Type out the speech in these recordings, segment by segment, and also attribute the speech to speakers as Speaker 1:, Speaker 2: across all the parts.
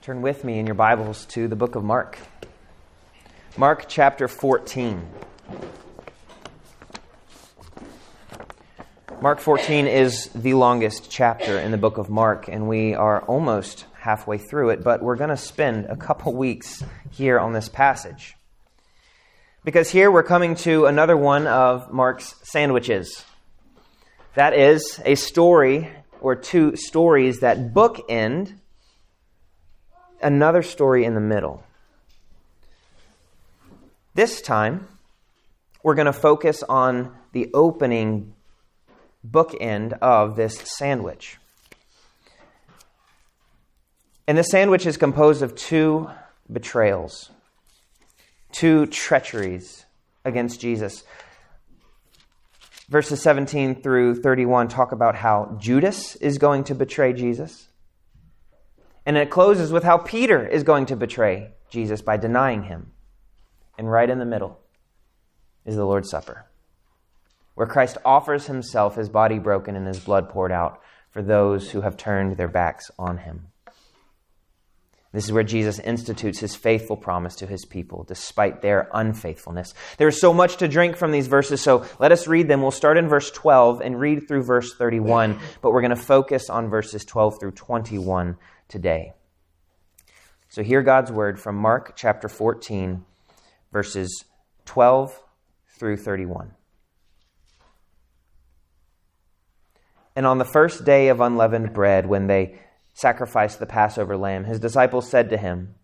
Speaker 1: Turn with me in your Bibles to the book of Mark. Mark chapter 14. Mark 14 is the longest chapter in the book of Mark, and we are almost halfway through it, but we're going to spend a couple weeks here on this passage. Because here we're coming to another one of Mark's sandwiches. That is a story or two stories that bookend another story in the middle. This time, we're going to focus on the opening bookend of this sandwich. And the sandwich is composed of two betrayals, two treacheries against Jesus. Verses 17 through 31 talk about how Judas is going to betray Jesus. And it closes with how Peter is going to betray Jesus by denying him. And right in the middle is the Lord's Supper, where Christ offers himself, his body broken and his blood poured out for those who have turned their backs on him. This is where Jesus institutes his faithful promise to his people despite their unfaithfulness. There is so much to drink from these verses, so let us read them. We'll start in verse 12 and read through verse 31, but we're going to focus on verses 12 through 21 today. So hear God's word from Mark chapter 14, verses 12 through 31. And on the first day of unleavened bread, when they sacrificed the Passover lamb, his disciples said to him,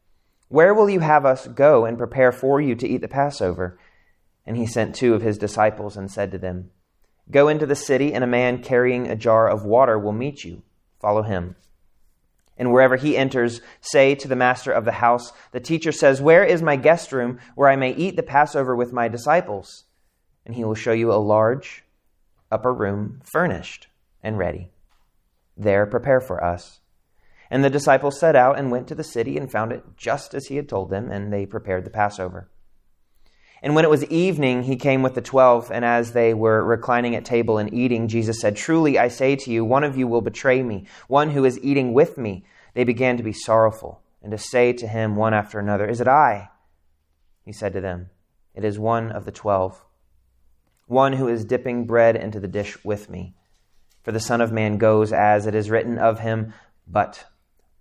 Speaker 1: Where will you have us go and prepare for you to eat the Passover? And he sent two of his disciples and said to them, Go into the city, and a man carrying a jar of water will meet you. Follow him. And wherever he enters, say to the master of the house, The teacher says, Where is my guest room where I may eat the Passover with my disciples? And he will show you a large upper room, furnished and ready. There prepare for us. And the disciples set out and went to the city and found it just as he had told them, and they prepared the Passover. And when it was evening, he came with the twelve, and as they were reclining at table and eating, Jesus said, Truly I say to you, one of you will betray me, one who is eating with me. They began to be sorrowful, and to say to him one after another, Is it I? He said to them, It is one of the twelve, one who is dipping bread into the dish with me. For the Son of Man goes as it is written of him, but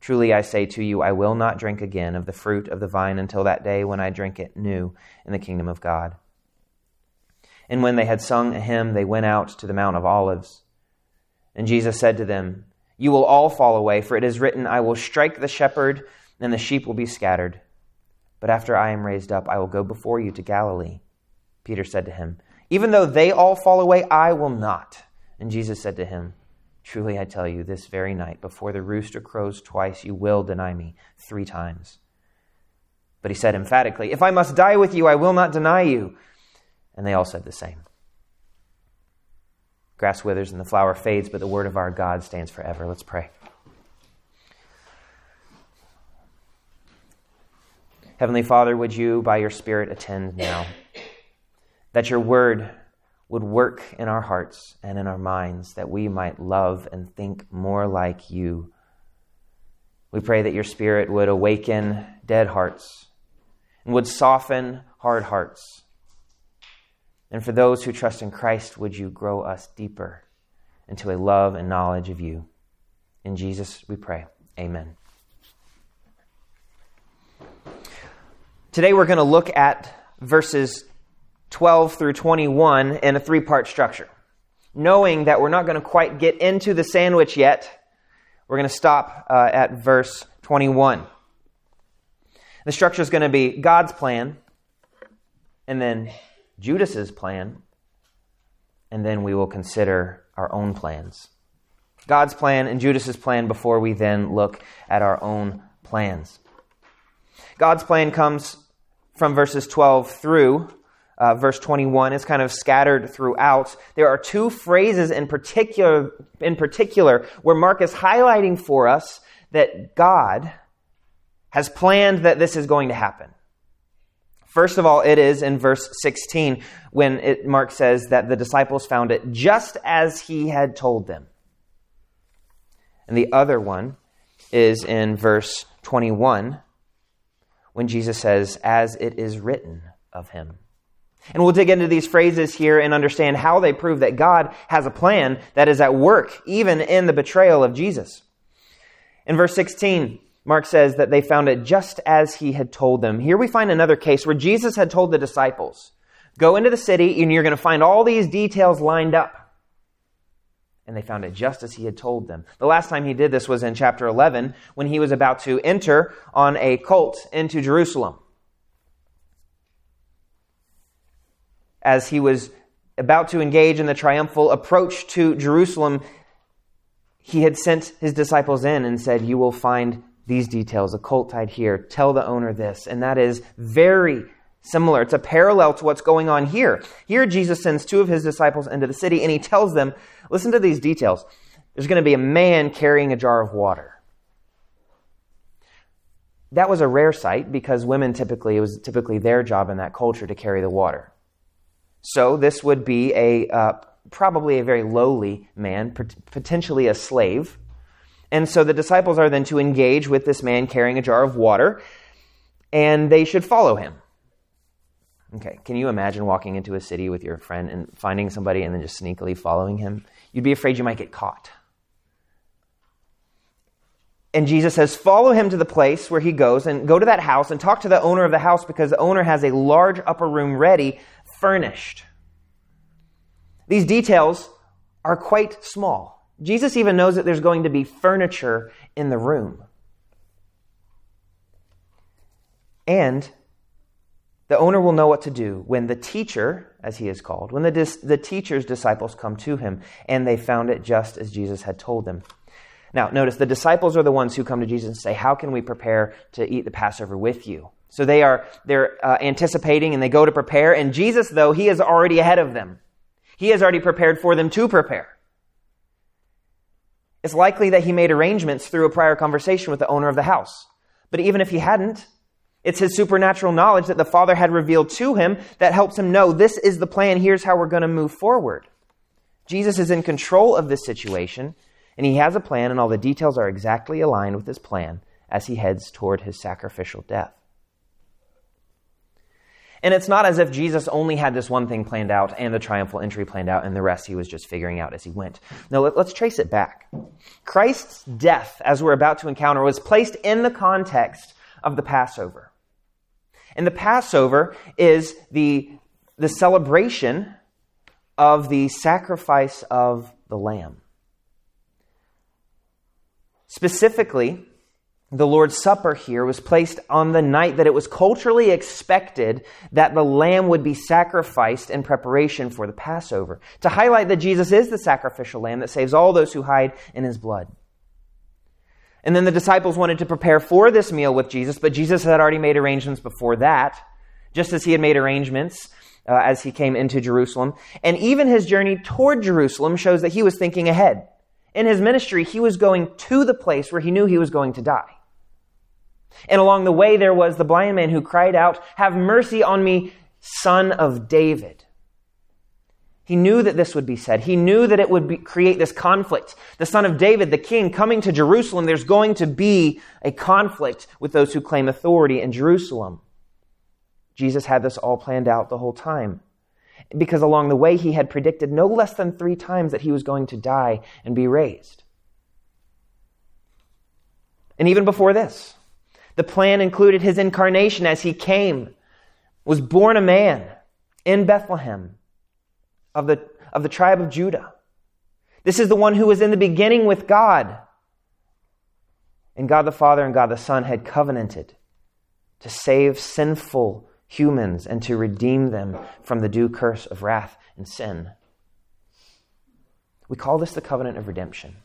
Speaker 1: Truly I say to you, I will not drink again of the fruit of the vine until that day when I drink it new in the kingdom of God. And when they had sung a hymn, they went out to the Mount of Olives. And Jesus said to them, You will all fall away, for it is written, I will strike the shepherd, and the sheep will be scattered. But after I am raised up, I will go before you to Galilee. Peter said to him, Even though they all fall away, I will not. And Jesus said to him, Truly I tell you, this very night, before the rooster crows twice, you will deny me three times. But he said emphatically, If I must die with you, I will not deny you. And they all said the same. Grass withers and the flower fades, but the word of our God stands forever. Let's pray. Heavenly Father, would you, by your Spirit, attend now? That your word would work in our hearts and in our minds that we might love and think more like you. We pray that your Spirit would awaken dead hearts and would soften hard hearts. And for those who trust in Christ, would you grow us deeper into a love and knowledge of you? In Jesus we pray. Amen. Today we're going to look at verses 12 through 21 in a three part structure. Knowing that we're not going to quite get into the sandwich yet, we're going to stop uh, at verse 21. The structure is going to be God's plan, and then Judas's plan, and then we will consider our own plans. God's plan and Judas's plan before we then look at our own plans. God's plan comes from verses 12 through uh, verse 21 is kind of scattered throughout. There are two phrases in particular, in particular where Mark is highlighting for us that God has planned that this is going to happen. First of all, it is in verse 16 when it, Mark says that the disciples found it just as he had told them. And the other one is in verse 21 when Jesus says, as it is written of him. And we'll dig into these phrases here and understand how they prove that God has a plan that is at work even in the betrayal of Jesus. In verse 16, Mark says that they found it just as he had told them. Here we find another case where Jesus had told the disciples, Go into the city and you're going to find all these details lined up. And they found it just as he had told them. The last time he did this was in chapter 11 when he was about to enter on a colt into Jerusalem. As he was about to engage in the triumphal approach to Jerusalem, he had sent his disciples in and said, You will find these details, a colt tied here. Tell the owner this. And that is very similar. It's a parallel to what's going on here. Here, Jesus sends two of his disciples into the city and he tells them, Listen to these details. There's going to be a man carrying a jar of water. That was a rare sight because women typically, it was typically their job in that culture to carry the water. So this would be a uh, probably a very lowly man, potentially a slave. And so the disciples are then to engage with this man carrying a jar of water, and they should follow him. Okay, can you imagine walking into a city with your friend and finding somebody and then just sneakily following him? You'd be afraid you might get caught. And Jesus says, Follow him to the place where he goes and go to that house and talk to the owner of the house because the owner has a large upper room ready furnished. These details are quite small. Jesus even knows that there's going to be furniture in the room. And the owner will know what to do when the teacher, as he is called, when the, dis- the teacher's disciples come to him and they found it just as Jesus had told them. Now, notice the disciples are the ones who come to Jesus and say, How can we prepare to eat the Passover with you? So they are they're uh, anticipating and they go to prepare. And Jesus, though, he is already ahead of them. He has already prepared for them to prepare. It's likely that he made arrangements through a prior conversation with the owner of the house. But even if he hadn't, it's his supernatural knowledge that the Father had revealed to him that helps him know this is the plan, here's how we're going to move forward. Jesus is in control of this situation, and he has a plan, and all the details are exactly aligned with his plan as he heads toward his sacrificial death. And it's not as if Jesus only had this one thing planned out and the triumphal entry planned out and the rest he was just figuring out as he went. No, let, us trace it back. Christ's death, as we're about to encounter, was placed in the context of the Passover. And the Passover is the, the celebration of the sacrifice of the Lamb. Specifically, the Lord's Supper here was placed on the night that it was culturally expected that the lamb would be sacrificed in preparation for the Passover, to highlight that Jesus is the sacrificial lamb that saves all those who hide in his blood. And then the disciples wanted to prepare for this meal with Jesus, but Jesus had already made arrangements before that, just as he had made arrangements uh, as he came into Jerusalem. And even his journey toward Jerusalem shows that he was thinking ahead. In his ministry, he was going to the place where he knew he was going to die. And along the way, there was the blind man who cried out, Have mercy on me, son of David. He knew that this would be said. He knew that it would be, create this conflict. The son of David, the king, coming to Jerusalem, there's going to be a conflict with those who claim authority in Jerusalem. Jesus had this all planned out the whole time. Because along the way, he had predicted no less than three times that he was going to die and be raised. And even before this, the plan included his incarnation as he came, was born a man in Bethlehem of the, of the tribe of Judah. This is the one who was in the beginning with God. And God the Father and God the Son had covenanted to save sinful humans and to redeem them from the due curse of wrath and sin. We call this the covenant of redemption.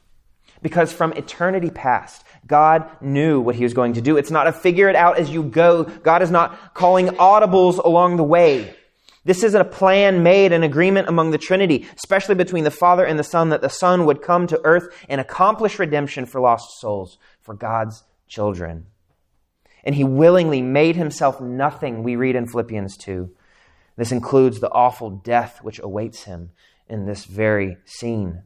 Speaker 1: Because from eternity past, God knew what he was going to do. It's not a figure it out as you go. God is not calling audibles along the way. This isn't a plan made, an agreement among the Trinity, especially between the Father and the Son, that the Son would come to earth and accomplish redemption for lost souls, for God's children. And he willingly made himself nothing, we read in Philippians 2. This includes the awful death which awaits him in this very scene.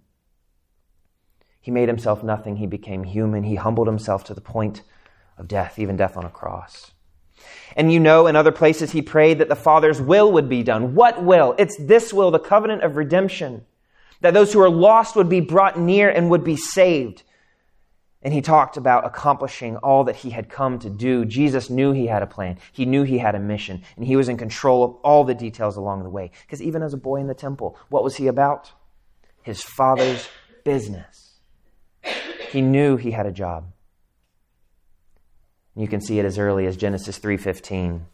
Speaker 1: He made himself nothing. He became human. He humbled himself to the point of death, even death on a cross. And you know, in other places, he prayed that the Father's will would be done. What will? It's this will, the covenant of redemption. That those who are lost would be brought near and would be saved. And he talked about accomplishing all that he had come to do. Jesus knew he had a plan. He knew he had a mission. And he was in control of all the details along the way. Because even as a boy in the temple, what was he about? His father's business. He knew he had a job. You can see it as early as Genesis 3:15.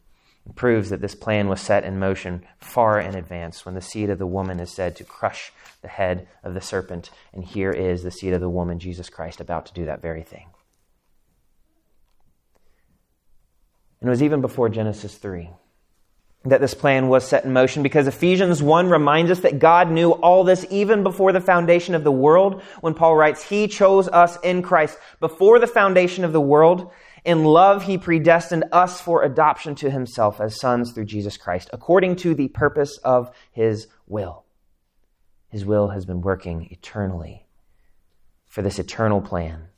Speaker 1: It proves that this plan was set in motion far in advance when the seed of the woman is said to crush the head of the serpent. And here is the seed of the woman, Jesus Christ, about to do that very thing. And it was even before Genesis 3 that this plan was set in motion because Ephesians 1 reminds us that God knew all this even before the foundation of the world when Paul writes, He chose us in Christ before the foundation of the world in love, he predestined us for adoption to himself as sons through Jesus Christ, according to the purpose of his will. His will has been working eternally for this eternal plan.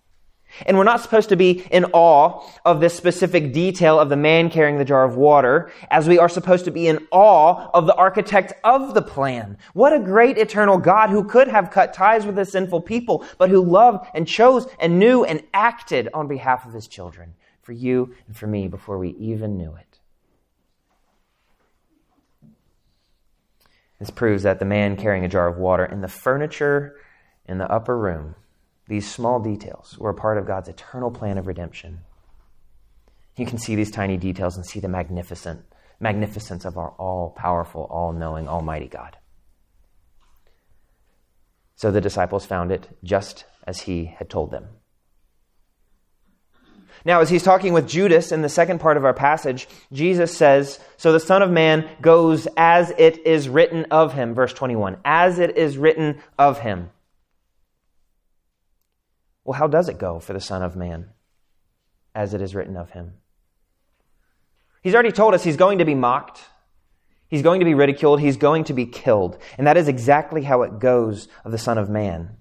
Speaker 1: And we're not supposed to be in awe of this specific detail of the man carrying the jar of water, as we are supposed to be in awe of the architect of the plan. What a great eternal God who could have cut ties with the sinful people, but who loved and chose and knew and acted on behalf of his children, for you and for me, before we even knew it. This proves that the man carrying a jar of water and the furniture in the upper room these small details were a part of God's eternal plan of redemption. You can see these tiny details and see the magnificent magnificence of our all-powerful, all-knowing, almighty God. So the disciples found it just as he had told them. Now, as he's talking with Judas in the second part of our passage, Jesus says, So the Son of Man goes as it is written of him, verse 21, as it is written of him. Well, how does it go for the Son of Man as it is written of him? He's already told us he's going to be mocked. He's going to be ridiculed. He's going to be killed. And that is exactly how it goes of the Son of Man.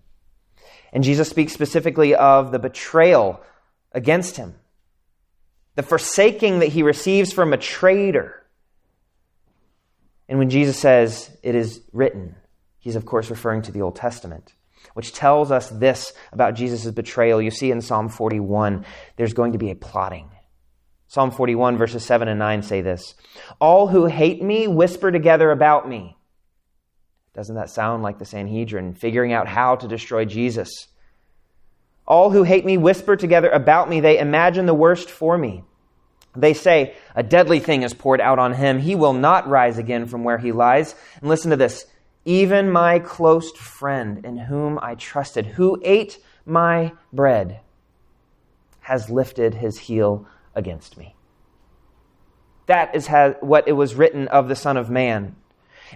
Speaker 1: And Jesus speaks specifically of the betrayal against him, the forsaking that he receives from a traitor. And when Jesus says, it is written, he's of course referring to the Old Testament which tells us this about Jesus' betrayal. You see in Psalm 41, there's going to be a plotting. Psalm 41, verses 7 and 9 say this All who hate me whisper together about me. Doesn't that sound like the Sanhedrin figuring out how to destroy Jesus? All who hate me whisper together about me. They imagine the worst for me. They say, A deadly thing is poured out on him. He will not rise again from where he lies. And listen to this even my close friend in whom I trusted, who ate my bread, has lifted his heel against me. That is what it was written of the Son of Man.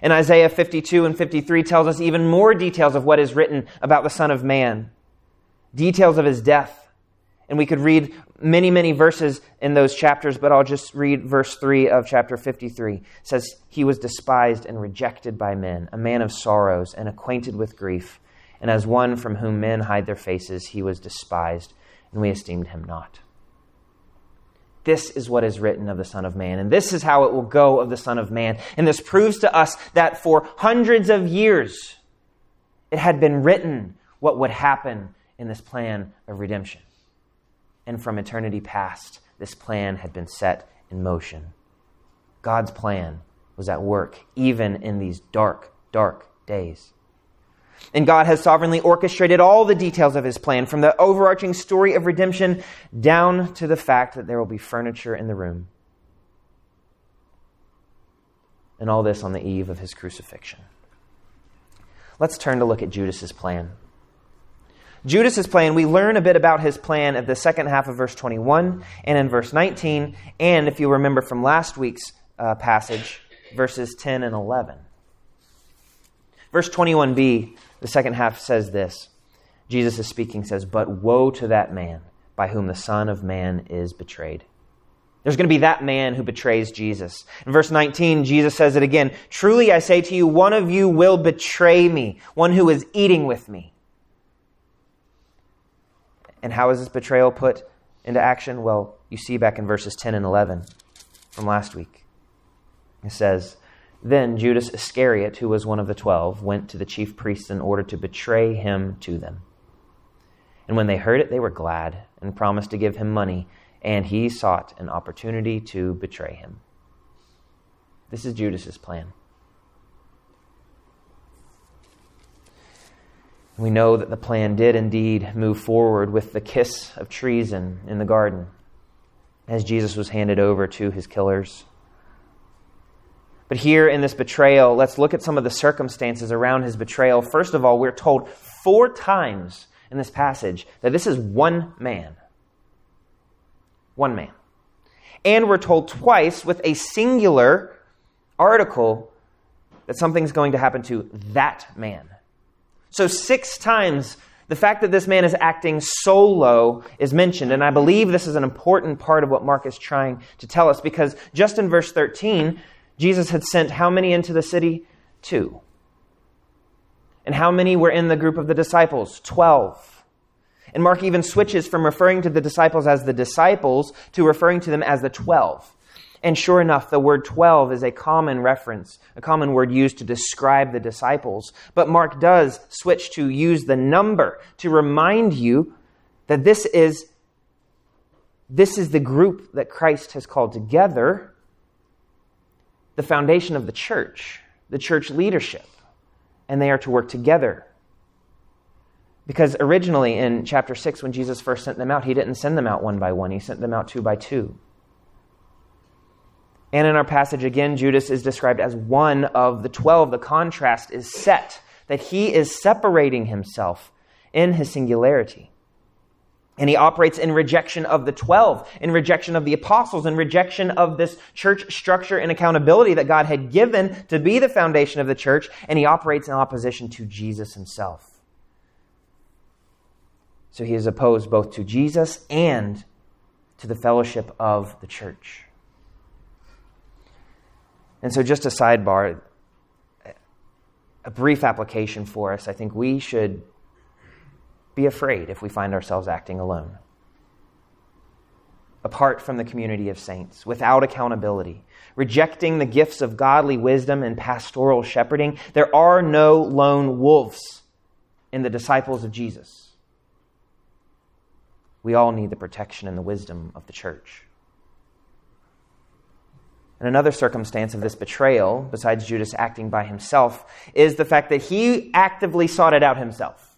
Speaker 1: And Isaiah 52 and 53 tells us even more details of what is written about the Son of Man, details of his death. And we could read many, many verses in those chapters, but I'll just read verse 3 of chapter 53. It says, He was despised and rejected by men, a man of sorrows and acquainted with grief. And as one from whom men hide their faces, he was despised, and we esteemed him not. This is what is written of the Son of Man, and this is how it will go of the Son of Man. And this proves to us that for hundreds of years, it had been written what would happen in this plan of redemption and from eternity past, this plan had been set in motion. God's plan was at work even in these dark, dark days. And God has sovereignly orchestrated all the details of his plan, from the overarching story of redemption down to the fact that there will be furniture in the room. And all this on the eve of his crucifixion. Let's turn to look at Judas's plan. Judas's plan, we learn a bit about his plan at the second half of verse 21 and in verse 19. And if you remember from last week's uh, passage, verses 10 and 11. Verse 21b, the second half says this Jesus is speaking, says, But woe to that man by whom the Son of Man is betrayed. There's going to be that man who betrays Jesus. In verse 19, Jesus says it again Truly I say to you, one of you will betray me, one who is eating with me. And how is this betrayal put into action? Well, you see back in verses 10 and 11 from last week. It says, Then Judas Iscariot, who was one of the twelve, went to the chief priests in order to betray him to them. And when they heard it, they were glad and promised to give him money, and he sought an opportunity to betray him. This is Judas's plan. We know that the plan did indeed move forward with the kiss of treason in the garden as Jesus was handed over to his killers. But here in this betrayal, let's look at some of the circumstances around his betrayal. First of all, we're told four times in this passage that this is one man. One man. And we're told twice with a singular article that something's going to happen to that man. So, six times the fact that this man is acting solo is mentioned, and I believe this is an important part of what Mark is trying to tell us because just in verse 13, Jesus had sent how many into the city? Two. And how many were in the group of the disciples? Twelve. And Mark even switches from referring to the disciples as the disciples to referring to them as the twelve. And sure enough, the word 12 is a common reference, a common word used to describe the disciples. But Mark does switch to use the number to remind you that this is, this is the group that Christ has called together, the foundation of the church, the church leadership. And they are to work together. Because originally in chapter 6, when Jesus first sent them out, he didn't send them out one by one, he sent them out two by two. And in our passage again, Judas is described as one of the twelve. The contrast is set that he is separating himself in his singularity. And he operates in rejection of the 12, in rejection of the apostles, in rejection of this church structure and accountability that God had given to be the foundation of the church. And he operates in opposition to Jesus himself. So he is opposed both to Jesus and to the fellowship of the church. And so, just a sidebar, a brief application for us. I think we should be afraid if we find ourselves acting alone, apart from the community of saints, without accountability, rejecting the gifts of godly wisdom and pastoral shepherding. There are no lone wolves in the disciples of Jesus. We all need the protection and the wisdom of the church. And another circumstance of this betrayal, besides Judas acting by himself, is the fact that he actively sought it out himself.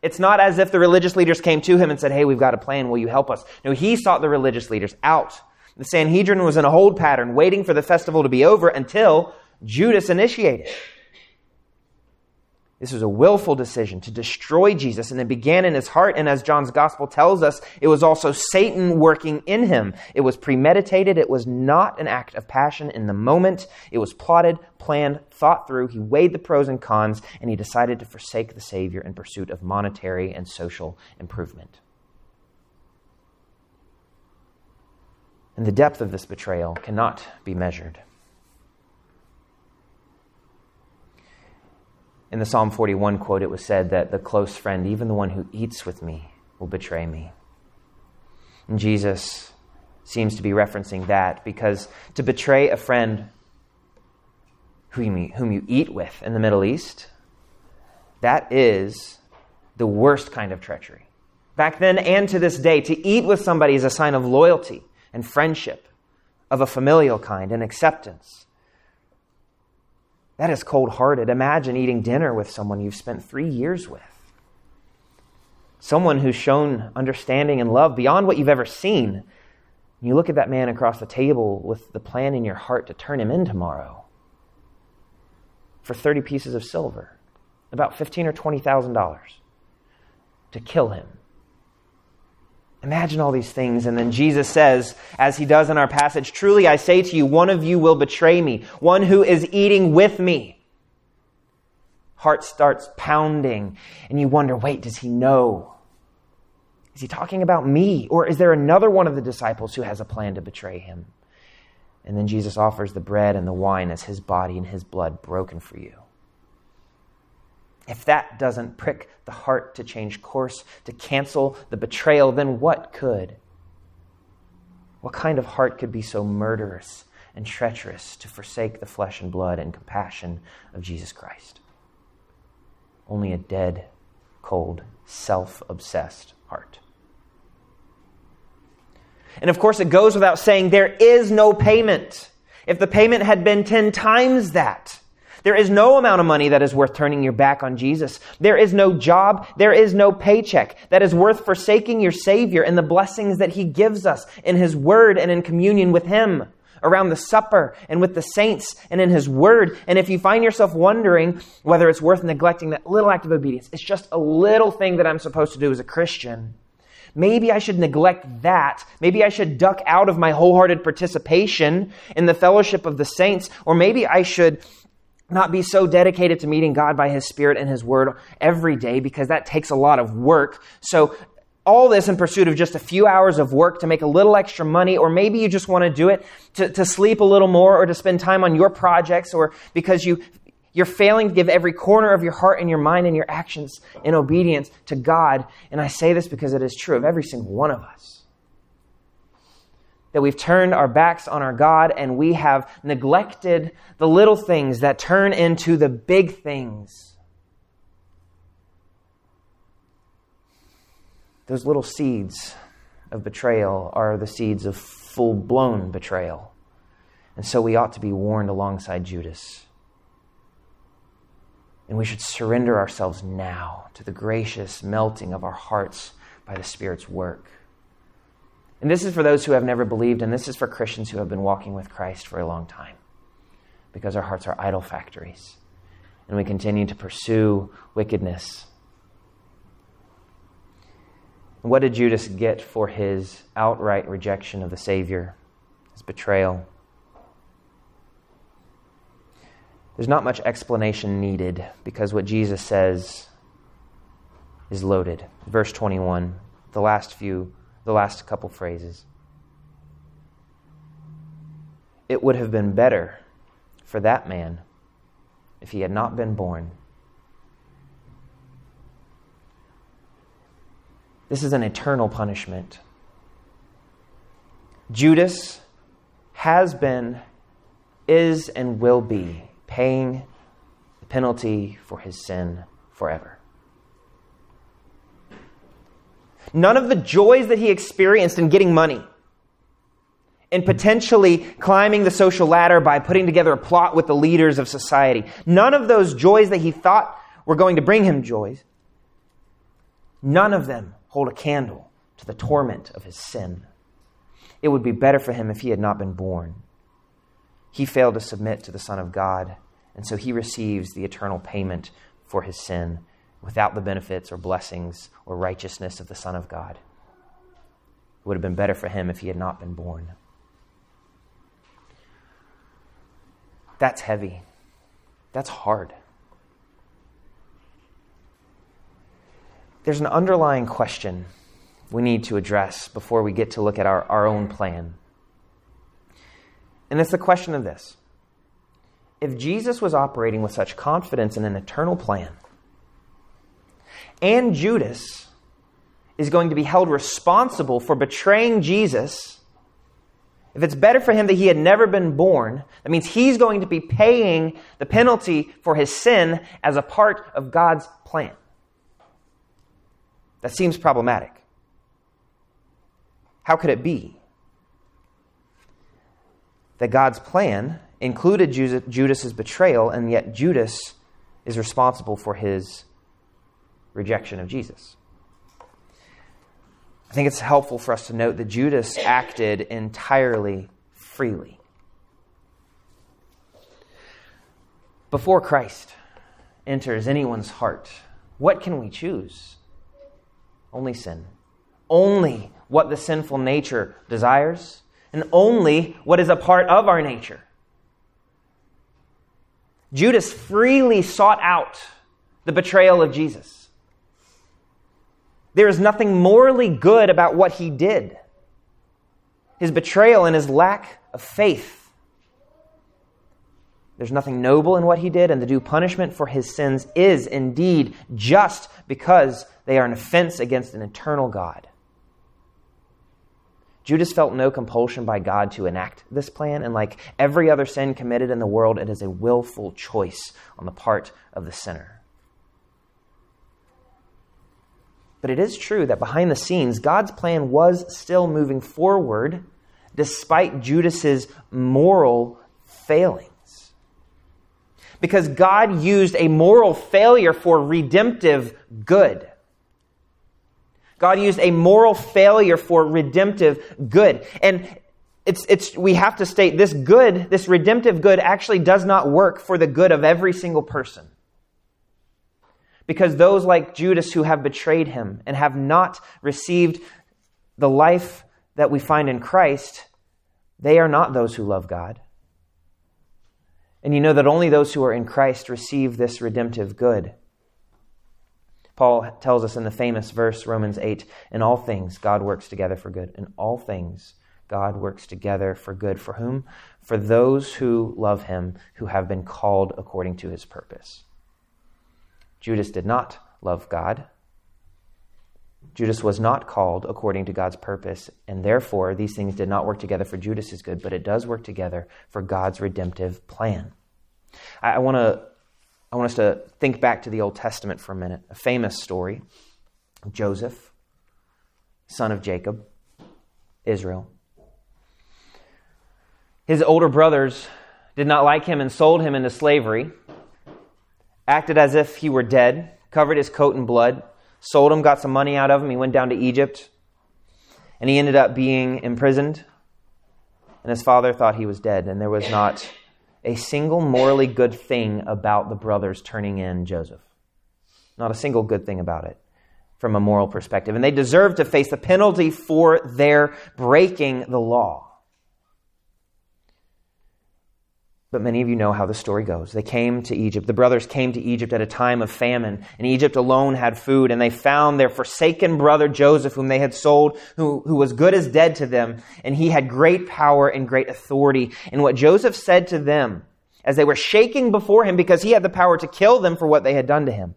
Speaker 1: It's not as if the religious leaders came to him and said, Hey, we've got a plan. Will you help us? No, he sought the religious leaders out. The Sanhedrin was in a hold pattern, waiting for the festival to be over until Judas initiated. This was a willful decision to destroy Jesus, and it began in his heart. And as John's gospel tells us, it was also Satan working in him. It was premeditated. It was not an act of passion in the moment. It was plotted, planned, thought through. He weighed the pros and cons, and he decided to forsake the Savior in pursuit of monetary and social improvement. And the depth of this betrayal cannot be measured. In the Psalm 41 quote, it was said that the close friend, even the one who eats with me, will betray me. And Jesus seems to be referencing that because to betray a friend whom you, eat with in the Middle East, that is the worst kind of treachery. Back then and to this day, to eat with somebody is a sign of loyalty and friendship, of a familial kind and acceptance. That is cold hearted. Imagine eating dinner with someone you've spent three years with. Someone who's shown understanding and love beyond what you've ever seen. You look at that man across the table with the plan in your heart to turn him in tomorrow for 30 pieces of silver, about 15 or 20,000 dollars to kill him. Imagine all these things. And then Jesus says, as he does in our passage, Truly I say to you, one of you will betray me, one who is eating with me. Heart starts pounding, and you wonder, wait, does he know? Is he talking about me? Or is there another one of the disciples who has a plan to betray him? And then Jesus offers the bread and the wine as his body and his blood broken for you. If that doesn't prick the heart to change course, to cancel the betrayal, then what could? What kind of heart could be so murderous and treacherous to forsake the flesh and blood and compassion of Jesus Christ? Only a dead, cold, self obsessed heart. And of course, it goes without saying there is no payment. If the payment had been 10 times that, there is no amount of money that is worth turning your back on Jesus. There is no job, there is no paycheck that is worth forsaking your Savior and the blessings that He gives us in His Word and in communion with Him, around the supper and with the saints and in His Word. And if you find yourself wondering whether it's worth neglecting that little act of obedience, it's just a little thing that I'm supposed to do as a Christian. Maybe I should neglect that. Maybe I should duck out of my wholehearted participation in the fellowship of the saints. Or maybe I should not be so dedicated to meeting God by His Spirit and His Word every day because that takes a lot of work. So, all this in pursuit of just a few hours of work to make a little extra money, or maybe you just want to do it to, to sleep a little more or to spend time on your projects, or because you, you're failing to give every corner of your heart and your mind and your actions in obedience to God. And I say this because it is true of every single one of us that we've turned our backs on our God and we have neglected the little things that turn into the big things. Those little seeds of betrayal are the seeds of full blown betrayal. And so we ought to be warned alongside Judas. And we should surrender ourselves now to the gracious melting of our hearts by the Spirit's work. And this is for those who have never believed, and this is for Christians who have been walking with Christ for a long time. Because our hearts are idol factories, and we continue to pursue wickedness. What did Judas get for his outright rejection of the Savior, his betrayal? There's not much explanation needed because what Jesus says is loaded. Verse 21, the last few the last couple phrases. It would have been better for that man if he had not been born. This is an eternal punishment. Judas has been, is, and will be paying the penalty for his sin forever. None of the joys that he experienced in getting money in potentially climbing the social ladder by putting together a plot with the leaders of society. None of those joys that he thought were going to bring him joys, none of them hold a candle to the torment of his sin. It would be better for him if he had not been born. He failed to submit to the Son of God, and so he receives the eternal payment for his sin without the benefits or blessings or righteousness of the Son of God. It would have been better for him if he had not been born. That's heavy. That's hard. There's an underlying question we need to address before we get to look at our, our own plan. And it's the question of this If Jesus was operating with such confidence in an eternal plan, and Judas is going to be held responsible for betraying Jesus, if it's better for him that he had never been born, that means he's going to be paying the penalty for his sin as a part of God's plan. That seems problematic. How could it be that God's plan included Judas's betrayal, and yet Judas is responsible for his rejection of Jesus. I think it's helpful for us to note that Judas acted entirely freely. Before Christ enters anyone's heart, what can we choose? Only sin. only what the sinful nature desires and only what is a part of our nature. Judas freely sought out the betrayal of Jesus. There is nothing morally good about what he did. His betrayal and his lack of faith. There's nothing noble in what he did, and the due punishment for his sins is indeed just because they are an offense against an eternal God. Judas felt no compulsion by God to enact this plan, and like every other sin committed in the world, it is a willful choice on the part of the sinner. But it is true that behind the scenes, God's plan was still moving forward despite Judas's moral failings. Because God used a moral failure for redemptive good. God used a moral failure for redemptive good. And it's, it's, we have to state this good, this redemptive good, actually does not work for the good of every single person. Because those like Judas who have betrayed him and have not received the life that we find in Christ, they are not those who love God. And you know that only those who are in Christ receive this redemptive good. Paul tells us in the famous verse, Romans 8, in all things God works together for good. In all things God works together for good. For whom? For those who love him, who have been called according to his purpose. Judas did not love God. Judas was not called according to God's purpose, and therefore these things did not work together for Judas's good, but it does work together for God's redemptive plan. I, I want to I want us to think back to the Old Testament for a minute. A famous story Joseph, son of Jacob, Israel. His older brothers did not like him and sold him into slavery acted as if he were dead, covered his coat in blood, sold him, got some money out of him. He went down to Egypt, and he ended up being imprisoned. And his father thought he was dead, and there was not a single morally good thing about the brothers turning in Joseph. Not a single good thing about it from a moral perspective. And they deserved to face the penalty for their breaking the law. But many of you know how the story goes. They came to Egypt. The brothers came to Egypt at a time of famine, and Egypt alone had food. And they found their forsaken brother Joseph, whom they had sold, who, who was good as dead to them. And he had great power and great authority. And what Joseph said to them, as they were shaking before him because he had the power to kill them for what they had done to him,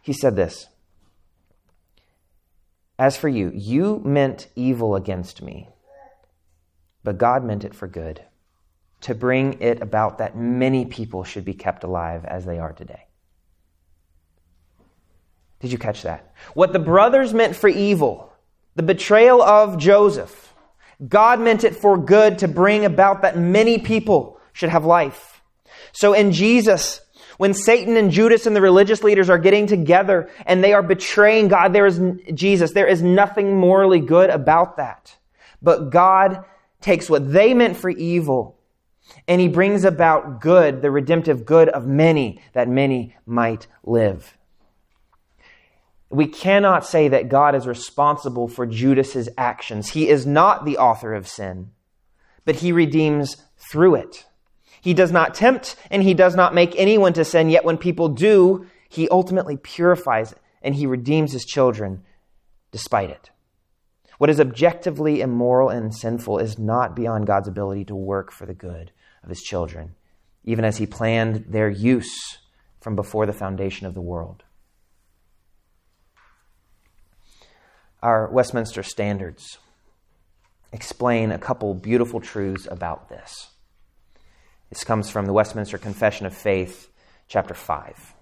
Speaker 1: he said this As for you, you meant evil against me but God meant it for good, to bring it about that many people should be kept alive as they are today. Did you catch that? What the brothers meant for evil, the betrayal of Joseph, God meant it for good to bring about that many people should have life. So in Jesus, when Satan and Judas and the religious leaders are getting together and they are betraying God, there is Jesus, there is nothing morally good about that. But God takes what they meant for evil and he brings about good, the redemptive good of many, that many might live. We cannot say that God is responsible for Judas's actions. He is not the author of sin, but he redeems through it. He does not tempt and he does not make anyone to sin, yet when people do, he ultimately purifies it and he redeems his children despite it. What is objectively immoral and sinful is not beyond God's ability to work for the good of his children, even as he planned their use from before the foundation of the world. Our Westminster Standards explain a couple beautiful truths about this. This comes from the Westminster Confession of Faith, chapter 5.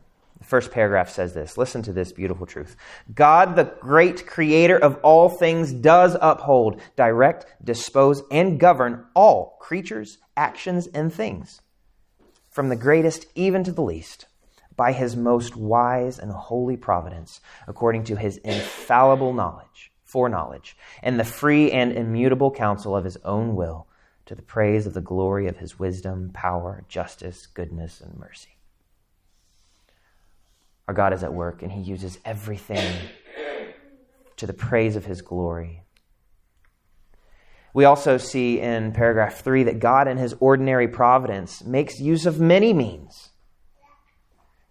Speaker 1: First paragraph says this. Listen to this beautiful truth. God, the great creator of all things, does uphold, direct, dispose, and govern all creatures, actions, and things, from the greatest even to the least, by his most wise and holy providence, according to his infallible knowledge, foreknowledge, and the free and immutable counsel of his own will, to the praise of the glory of his wisdom, power, justice, goodness, and mercy our God is at work and he uses everything to the praise of his glory. We also see in paragraph 3 that God, in his ordinary providence, makes use of many means.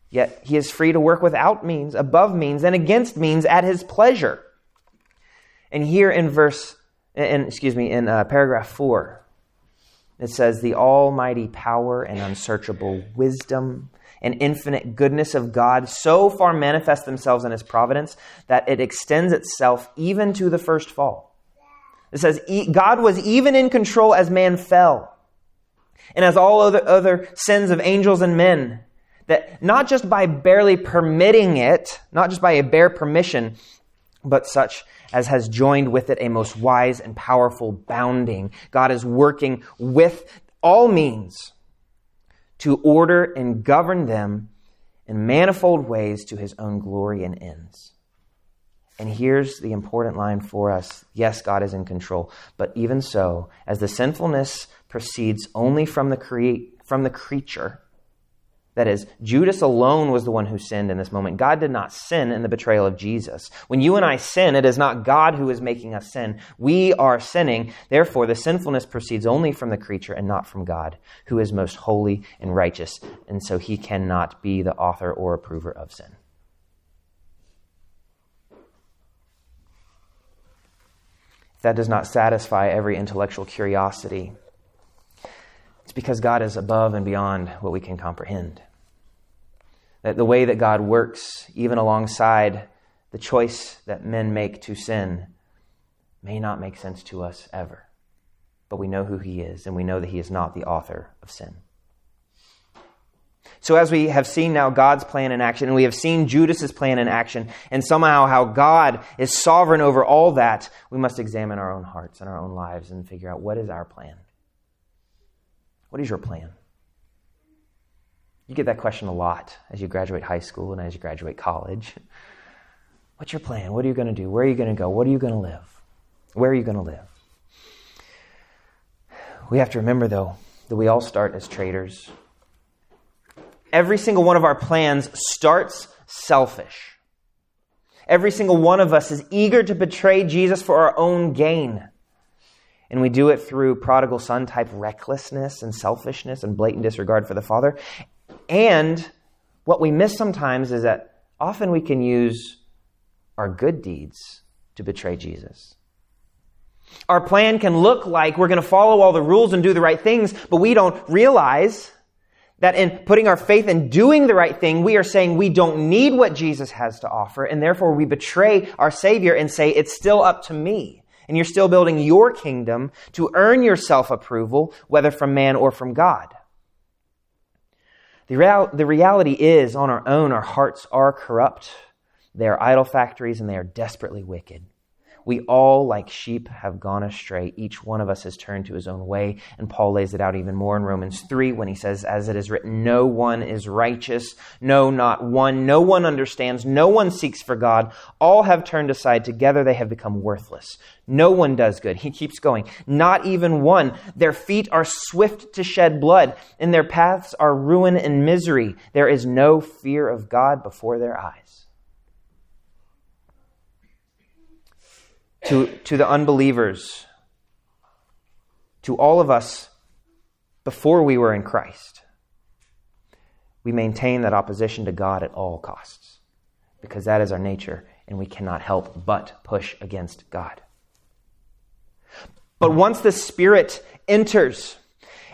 Speaker 1: Yet he is free to work without means, above means, and against means at his pleasure. And here in verse, in, excuse me, in uh, paragraph 4, it says, The almighty power and unsearchable wisdom and infinite goodness of God so far manifest themselves in his providence that it extends itself even to the first fall. It says, God was even in control as man fell. And as all other, other sins of angels and men, that not just by barely permitting it, not just by a bare permission, but such as has joined with it a most wise and powerful bounding. God is working with all means to order and govern them in manifold ways to his own glory and ends. And here's the important line for us yes, God is in control, but even so, as the sinfulness proceeds only from the, create, from the creature, that is, Judas alone was the one who sinned in this moment. God did not sin in the betrayal of Jesus. When you and I sin, it is not God who is making us sin. We are sinning. Therefore, the sinfulness proceeds only from the creature and not from God, who is most holy and righteous. And so he cannot be the author or approver of sin. If that does not satisfy every intellectual curiosity, it's because God is above and beyond what we can comprehend. That the way that God works, even alongside the choice that men make to sin, may not make sense to us ever. But we know who He is, and we know that He is not the author of sin. So, as we have seen now God's plan in action, and we have seen Judas's plan in action, and somehow how God is sovereign over all that, we must examine our own hearts and our own lives and figure out what is our plan. What is your plan? You get that question a lot as you graduate high school and as you graduate college. What's your plan? What are you going to do? Where are you going to go? What are you going to live? Where are you going to live? We have to remember, though, that we all start as traitors. Every single one of our plans starts selfish. Every single one of us is eager to betray Jesus for our own gain. And we do it through prodigal son type recklessness and selfishness and blatant disregard for the Father. And what we miss sometimes is that often we can use our good deeds to betray Jesus. Our plan can look like we're going to follow all the rules and do the right things, but we don't realize that in putting our faith in doing the right thing, we are saying we don't need what Jesus has to offer, and therefore we betray our Savior and say, it's still up to me. And you're still building your kingdom to earn your self approval, whether from man or from God. The, real, the reality is, on our own, our hearts are corrupt. They are idol factories and they are desperately wicked. We all, like sheep, have gone astray. Each one of us has turned to his own way. And Paul lays it out even more in Romans 3 when he says, As it is written, no one is righteous. No, not one. No one understands. No one seeks for God. All have turned aside. Together they have become worthless. No one does good. He keeps going. Not even one. Their feet are swift to shed blood, and their paths are ruin and misery. There is no fear of God before their eyes. To, to the unbelievers, to all of us before we were in Christ, we maintain that opposition to God at all costs because that is our nature and we cannot help but push against God. But once the Spirit enters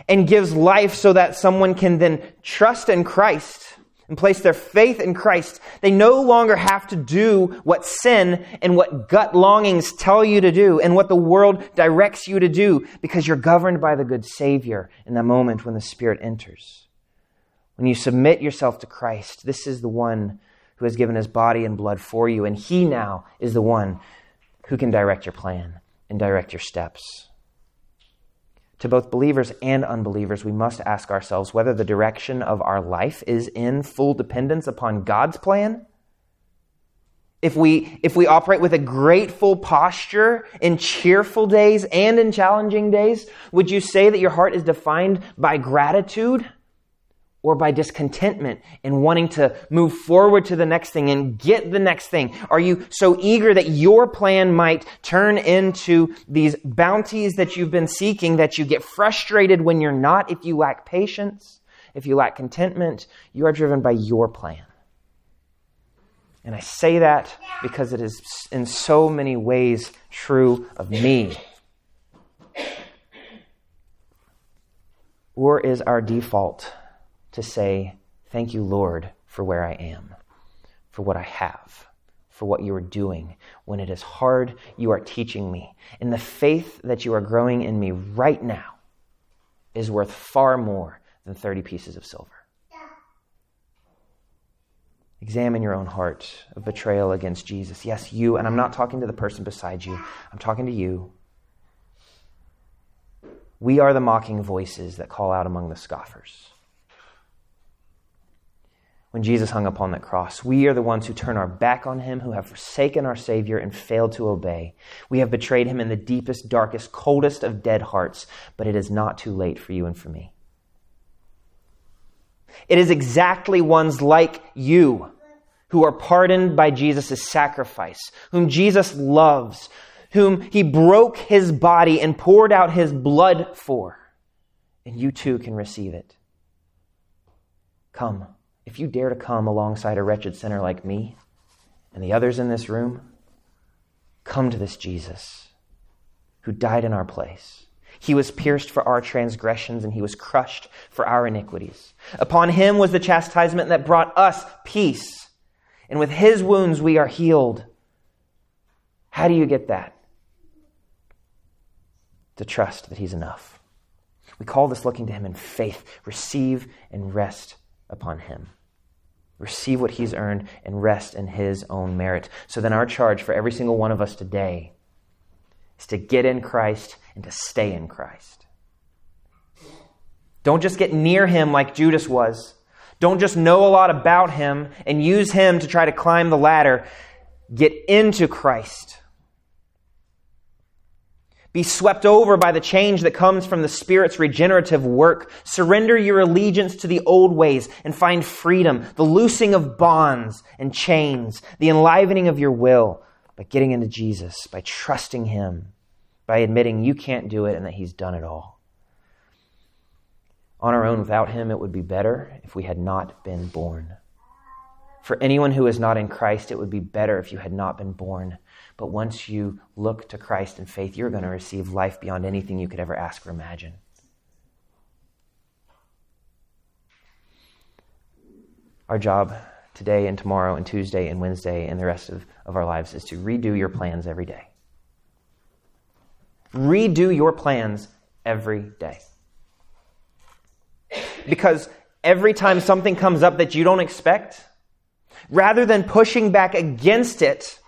Speaker 1: and gives life so that someone can then trust in Christ, and place their faith in Christ, they no longer have to do what sin and what gut longings tell you to do and what the world directs you to do because you're governed by the good Savior in the moment when the Spirit enters. When you submit yourself to Christ, this is the one who has given his body and blood for you, and he now is the one who can direct your plan and direct your steps to both believers and unbelievers, we must ask ourselves whether the direction of our life is in full dependence upon God's plan. If we, if we operate with a grateful posture in cheerful days and in challenging days, would you say that your heart is defined by gratitude? Or by discontentment and wanting to move forward to the next thing and get the next thing? Are you so eager that your plan might turn into these bounties that you've been seeking that you get frustrated when you're not if you lack patience, if you lack contentment? You are driven by your plan. And I say that because it is in so many ways true of me. Or is our default to say, Thank you, Lord, for where I am, for what I have, for what you are doing. When it is hard, you are teaching me. And the faith that you are growing in me right now is worth far more than 30 pieces of silver. Examine your own heart of betrayal against Jesus. Yes, you, and I'm not talking to the person beside you, I'm talking to you. We are the mocking voices that call out among the scoffers. When Jesus hung upon that cross, we are the ones who turn our back on him, who have forsaken our Savior and failed to obey. We have betrayed him in the deepest, darkest, coldest of dead hearts, but it is not too late for you and for me. It is exactly ones like you who are pardoned by Jesus' sacrifice, whom Jesus loves, whom he broke his body and poured out his blood for. And you too can receive it. Come, if you dare to come alongside a wretched sinner like me and the others in this room, come to this Jesus who died in our place he was pierced for our transgressions and he was crushed for our iniquities. Upon him was the chastisement that brought us peace. And with his wounds we are healed. How do you get that? To trust that he's enough. We call this looking to him in faith. Receive and rest upon him. Receive what he's earned and rest in his own merit. So then, our charge for every single one of us today is to get in Christ and to stay in Christ. Don't just get near him like Judas was. Don't just know a lot about him and use him to try to climb the ladder. Get into Christ. Be swept over by the change that comes from the Spirit's regenerative work. Surrender your allegiance to the old ways and find freedom, the loosing of bonds and chains, the enlivening of your will by getting into Jesus, by trusting Him by admitting you can't do it and that He's done it all. On our own, without Him, it would be better if we had not been born. For anyone who is not in Christ, it would be better if you had not been born. But once you look to Christ in faith, you're going to receive life beyond anything you could ever ask or imagine. Our job today and tomorrow and Tuesday and Wednesday and the rest of, of our lives is to redo your plans every day. Redo your plans every day. Because every time something comes up that you don't expect, rather than pushing back against it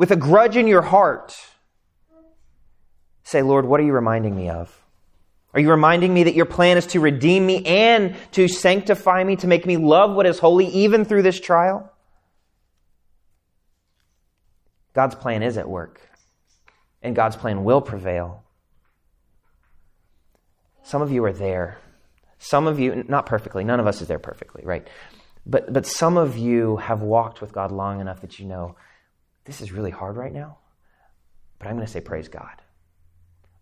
Speaker 1: with a grudge in your heart, say, Lord, what are you reminding me of? Are you reminding me that your plan is to redeem me and to sanctify me, to make me love what is holy even through this trial? God's plan is at work and God's plan will prevail. Some of you are there. Some of you, not perfectly, none of us is there perfectly, right? But, but some of you have walked with God long enough that you know this is really hard right now, but I'm going to say, Praise God.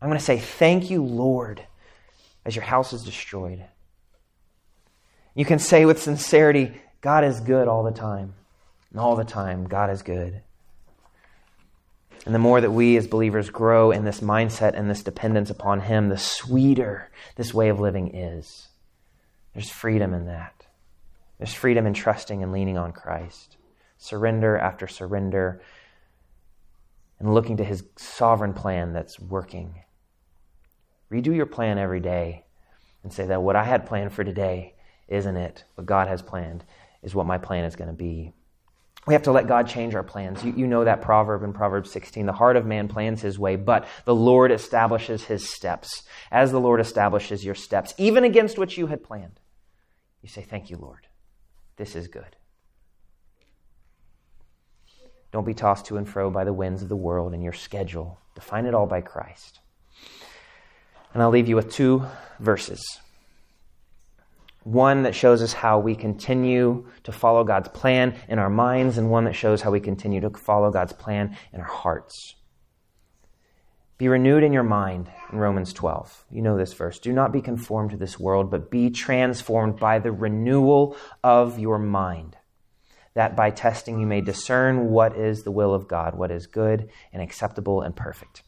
Speaker 1: I'm going to say, Thank you, Lord, as your house is destroyed. You can say with sincerity, God is good all the time. And all the time, God is good. And the more that we as believers grow in this mindset and this dependence upon Him, the sweeter this way of living is. There's freedom in that. There's freedom in trusting and leaning on Christ. Surrender after surrender and looking to His sovereign plan that's working. Redo your plan every day and say that what I had planned for today isn't it. What God has planned is what my plan is going to be. We have to let God change our plans. You, you, know that proverb in Proverbs 16. The heart of man plans his way, but the Lord establishes his steps. As the Lord establishes your steps, even against what you had planned, you say, Thank you, Lord. This is good. Don't be tossed to and fro by the winds of the world and your schedule. Define it all by Christ. And I'll leave you with two verses. one that shows us how we continue to follow God's plan in our minds, and one that shows how we continue to follow God's plan in our hearts. Be renewed in your mind in Romans 12. You know this verse. Do not be conformed to this world, but be transformed by the renewal of your mind, that by testing you may discern what is the will of God, what is good and acceptable and perfect.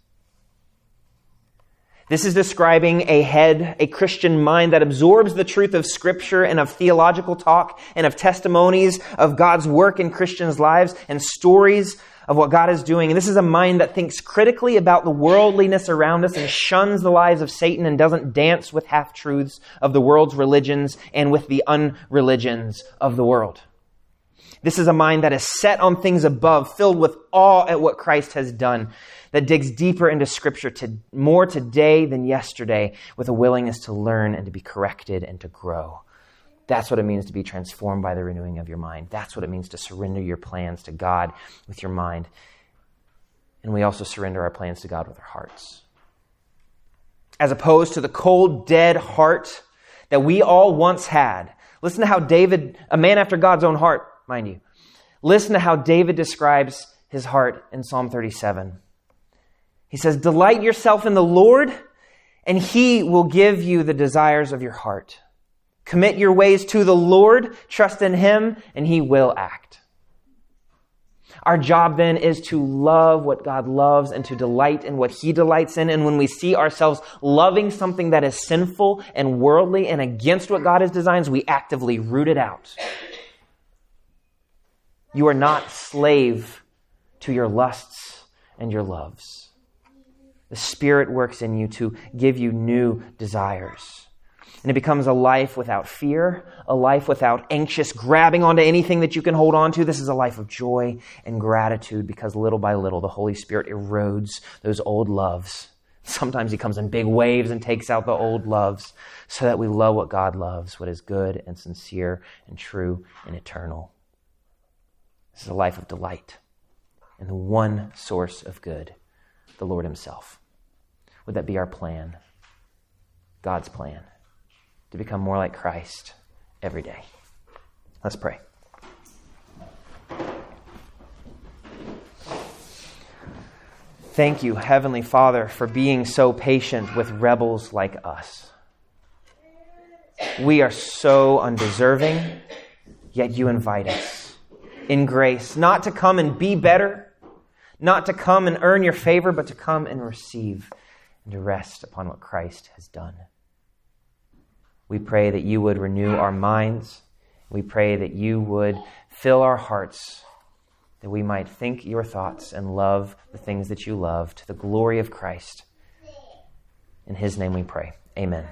Speaker 1: This is describing a head, a Christian mind that absorbs the truth of Scripture and of theological talk and of testimonies of God's work in Christians' lives and stories of what God is doing. And this is a mind that thinks critically about the worldliness around us and shuns the lies of Satan and doesn't dance with half truths of the world's religions and with the unreligions of the world. This is a mind that is set on things above, filled with awe at what Christ has done that digs deeper into Scripture to more today than yesterday with a willingness to learn and to be corrected and to grow. That's what it means to be transformed by the renewing of your mind. That's what it means to surrender your plans to God with your mind. And we also surrender our plans to God with our hearts. As opposed to the cold, dead heart that we all once had. Listen to how David, a man after God's own heart, mind you, listen to how David describes his heart in Psalm 37. He says, Delight yourself in the Lord, and He will give you the desires of your heart. Commit your ways to the Lord, trust in Him, and He will act. Our job then is to love what God loves and to delight in what He delights in. And when we see ourselves loving something that is sinful and worldly and against what God has designed, we actively root it out. You are not slave to your lusts and your loves. The Spirit works in you to give you new desires. And it becomes a life without fear, a life without anxious grabbing onto anything that you can hold on to. This is a life of joy and gratitude because little by little the Holy Spirit erodes those old loves. Sometimes He comes in big waves and takes out the old loves so that we love what God loves, what is good and sincere and true and eternal. Is a life of delight and the one source of good, the Lord Himself. Would that be our plan? God's plan to become more like Christ every day. Let's pray. Thank you, Heavenly Father, for being so patient with rebels like us. We are so undeserving, yet you invite us in grace not to come and be better, not to come and earn your favor, but to come and receive and to rest upon what Christ has done. We pray that you would renew our minds. We pray that you would fill our hearts, that we might think your thoughts and love the things that you love to the glory of Christ. In his name we pray. Amen.